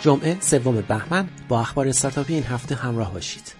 جمعه سوم بهمن با اخبار استارتاپی این هفته همراه باشید.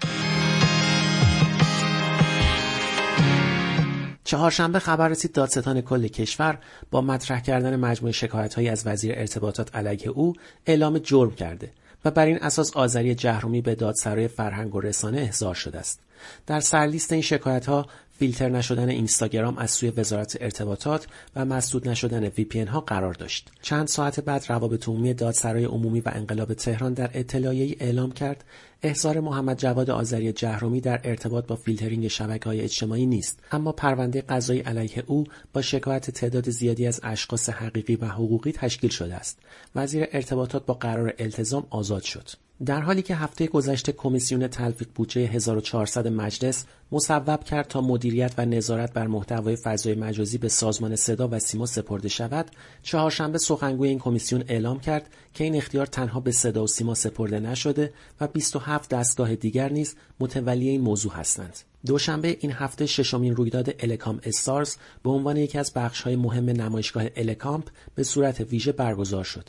چهارشنبه خبر رسید دادستان کل کشور با مطرح کردن مجموع شکایتهایی از وزیر ارتباطات علیه او اعلام جرم کرده و بر این اساس آذری جهرومی به دادسرای فرهنگ و رسانه احضار شده است. در سرلیست این شکایت ها فیلتر نشدن اینستاگرام از سوی وزارت ارتباطات و مسدود نشدن پی ها قرار داشت. چند ساعت بعد روابط عمومی دادسرای عمومی و انقلاب تهران در اطلاعیه‌ای اعلام کرد. احضار محمد جواد آذری جهرومی در ارتباط با فیلترینگ های اجتماعی نیست اما پرونده قضایی علیه او با شکایت تعداد زیادی از اشخاص حقیقی و حقوقی تشکیل شده است. وزیر ارتباطات با قرار التزام آزاد شد. در حالی که هفته گذشته کمیسیون تلفیق بودجه 1400 مجلس مصوب کرد تا مدیریت و نظارت بر محتوای فضای مجازی به سازمان صدا و سیما سپرده شود چهارشنبه سخنگوی این کمیسیون اعلام کرد که این اختیار تنها به صدا و سیما سپرده نشده و 27 دستگاه دیگر نیز متولی این موضوع هستند. دوشنبه این هفته ششمین رویداد الکام استارز به عنوان یکی از بخش‌های مهم نمایشگاه الکامپ به صورت ویژه برگزار شد.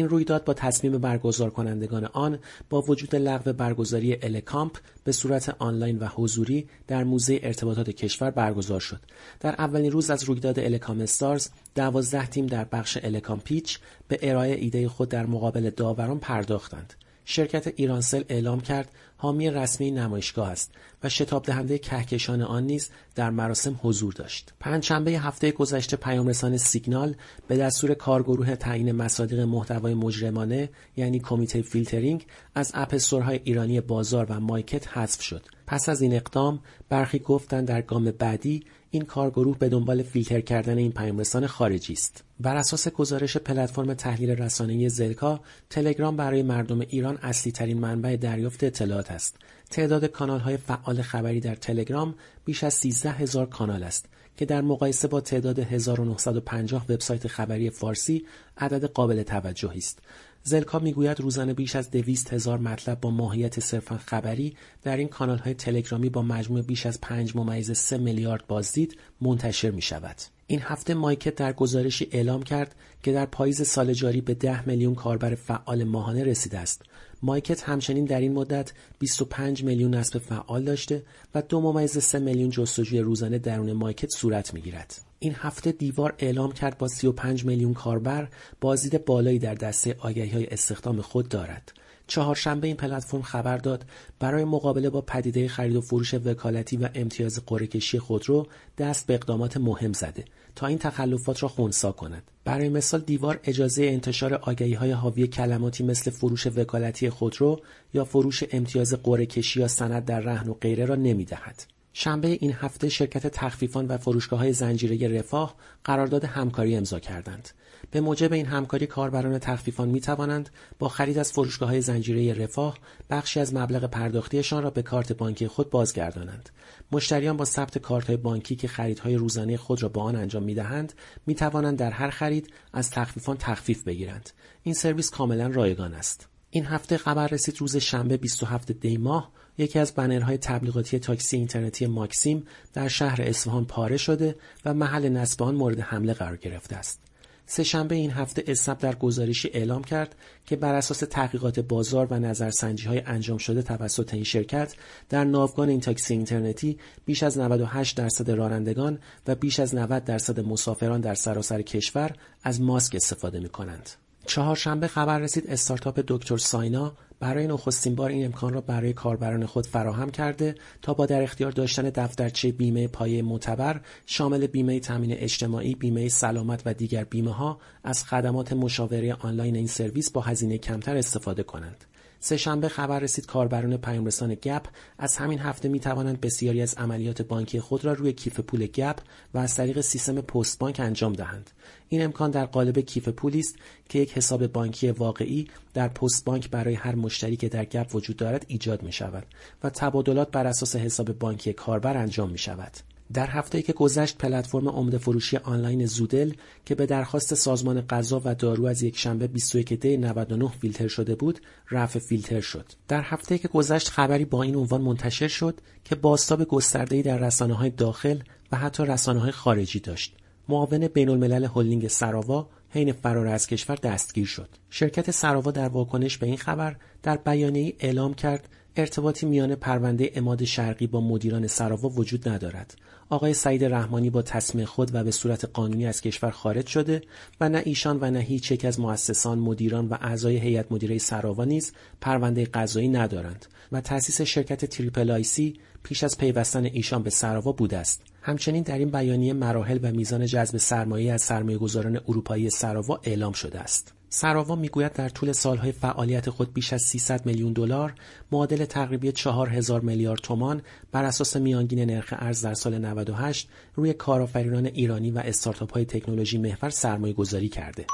این رویداد با تصمیم برگزار کنندگان آن با وجود لغو برگزاری الکامپ به صورت آنلاین و حضوری در موزه ارتباطات کشور برگزار شد. در اولین روز از رویداد الکام استارز دوازده تیم در بخش الکام پیچ به ارائه ایده خود در مقابل داوران پرداختند. شرکت ایرانسل اعلام کرد حامی رسمی نمایشگاه است و شتاب دهنده کهکشان آن نیز در مراسم حضور داشت. پنجشنبه هفته گذشته پیامرسان سیگنال به دستور کارگروه تعیین مصادیق محتوای مجرمانه یعنی کمیته فیلترینگ از app storeهای ایرانی بازار و مایکت حذف شد. پس از این اقدام برخی گفتند در گام بعدی این کارگروه به دنبال فیلتر کردن این پیامرسان خارجی است. بر اساس گزارش پلتفرم تحلیل رسانه‌ای زلکا، تلگرام برای مردم ایران اصلی ترین منبع دریافت اطلاعات است. تعداد کانال های فعال خبری در تلگرام بیش از 13 هزار کانال است که در مقایسه با تعداد 1950 وبسایت خبری فارسی عدد قابل توجهی است. زلکا می‌گوید روزانه بیش از دویست هزار مطلب با ماهیت صرفا خبری در این کانال های تلگرامی با مجموع بیش از پنج ممیز سه میلیارد بازدید منتشر می شود. این هفته مایکت در گزارشی اعلام کرد که در پاییز سال جاری به ده میلیون کاربر فعال ماهانه رسیده است. مایکت همچنین در این مدت 25 میلیون نصب فعال داشته و دو ممیز سه میلیون جستجوی روزانه درون مایکت صورت می‌گیرد. این هفته دیوار اعلام کرد با 35 میلیون کاربر بازدید بالایی در دسته آگهی های استخدام خود دارد. چهارشنبه این پلتفرم خبر داد برای مقابله با پدیده خرید و فروش وکالتی و امتیاز قرعه خودرو دست به اقدامات مهم زده تا این تخلفات را خونسا کند. برای مثال دیوار اجازه انتشار آگهی های حاوی کلماتی مثل فروش وکالتی خودرو یا فروش امتیاز قرعه یا سند در رهن و غیره را نمی دهد. شنبه این هفته شرکت تخفیفان و فروشگاه های زنجیره رفاه قرارداد همکاری امضا کردند. به موجب این همکاری کاربران تخفیفان می توانند با خرید از فروشگاه های زنجیره رفاه بخشی از مبلغ پرداختیشان را به کارت بانکی خود بازگردانند. مشتریان با ثبت کارت های بانکی که خریدهای روزانه خود را با آن انجام می دهند می توانند در هر خرید از تخفیفان تخفیف بگیرند. این سرویس کاملا رایگان است. این هفته خبر رسید روز شنبه 27 دی ماه یکی از بنرهای تبلیغاتی تاکسی اینترنتی ماکسیم در شهر اصفهان پاره شده و محل نصب آن مورد حمله قرار گرفته است. سهشنبه این هفته اسنپ در گزارشی اعلام کرد که بر اساس تحقیقات بازار و نظرسنجی های انجام شده توسط این شرکت در ناوگان این تاکسی اینترنتی بیش از 98 درصد رانندگان و بیش از 90 درصد مسافران در سراسر کشور از ماسک استفاده می کنند. چهارشنبه خبر رسید استارتاپ دکتر ساینا برای نخستین بار این امکان را برای کاربران خود فراهم کرده تا با در اختیار داشتن دفترچه بیمه پایه معتبر شامل بیمه تامین اجتماعی، بیمه سلامت و دیگر بیمه ها از خدمات مشاوره آنلاین این سرویس با هزینه کمتر استفاده کنند. سهشنبه خبر رسید کاربران پیامرسان گپ از همین هفته می توانند بسیاری از عملیات بانکی خود را روی کیف پول گپ و از طریق سیستم پست بانک انجام دهند. این امکان در قالب کیف پولی است که یک حساب بانکی واقعی در پست بانک برای هر مشتری که در گپ وجود دارد ایجاد می شود و تبادلات بر اساس حساب بانکی کاربر انجام می شود. در هفته که گذشت پلتفرم عمده فروشی آنلاین زودل که به درخواست سازمان غذا و دارو از یک شنبه 21 دی 99 فیلتر شده بود رفع فیلتر شد در هفته که گذشت خبری با این عنوان منتشر شد که باستاب گسترده‌ای در رسانه های داخل و حتی رسانه های خارجی داشت معاون بین الملل هلدینگ سراوا حین فرار از کشور دستگیر شد. شرکت سراوا در واکنش به این خبر در بیانیه اعلام کرد ارتباطی میان پرونده اماد شرقی با مدیران سراوا وجود ندارد. آقای سعید رحمانی با تصمیم خود و به صورت قانونی از کشور خارج شده و نه ایشان و نه هیچ یک از مؤسسان، مدیران و اعضای هیئت مدیره سراوا نیز پرونده قضایی ندارند و تأسیس شرکت تریپل آیسی پیش از پیوستن ایشان به سراوا بوده است. همچنین در این بیانیه مراحل و میزان جذب سرمایه از سرمایه‌گذاران اروپایی سراوا اعلام شده است. سراوا می‌گوید در طول سالهای فعالیت خود بیش از 300 میلیون دلار معادل تقریبی 4000 میلیارد تومان بر اساس میانگین نرخ ارز در سال 98 روی کارآفرینان ایرانی و استارتاپ های تکنولوژی محور سرمایه گذاری کرده.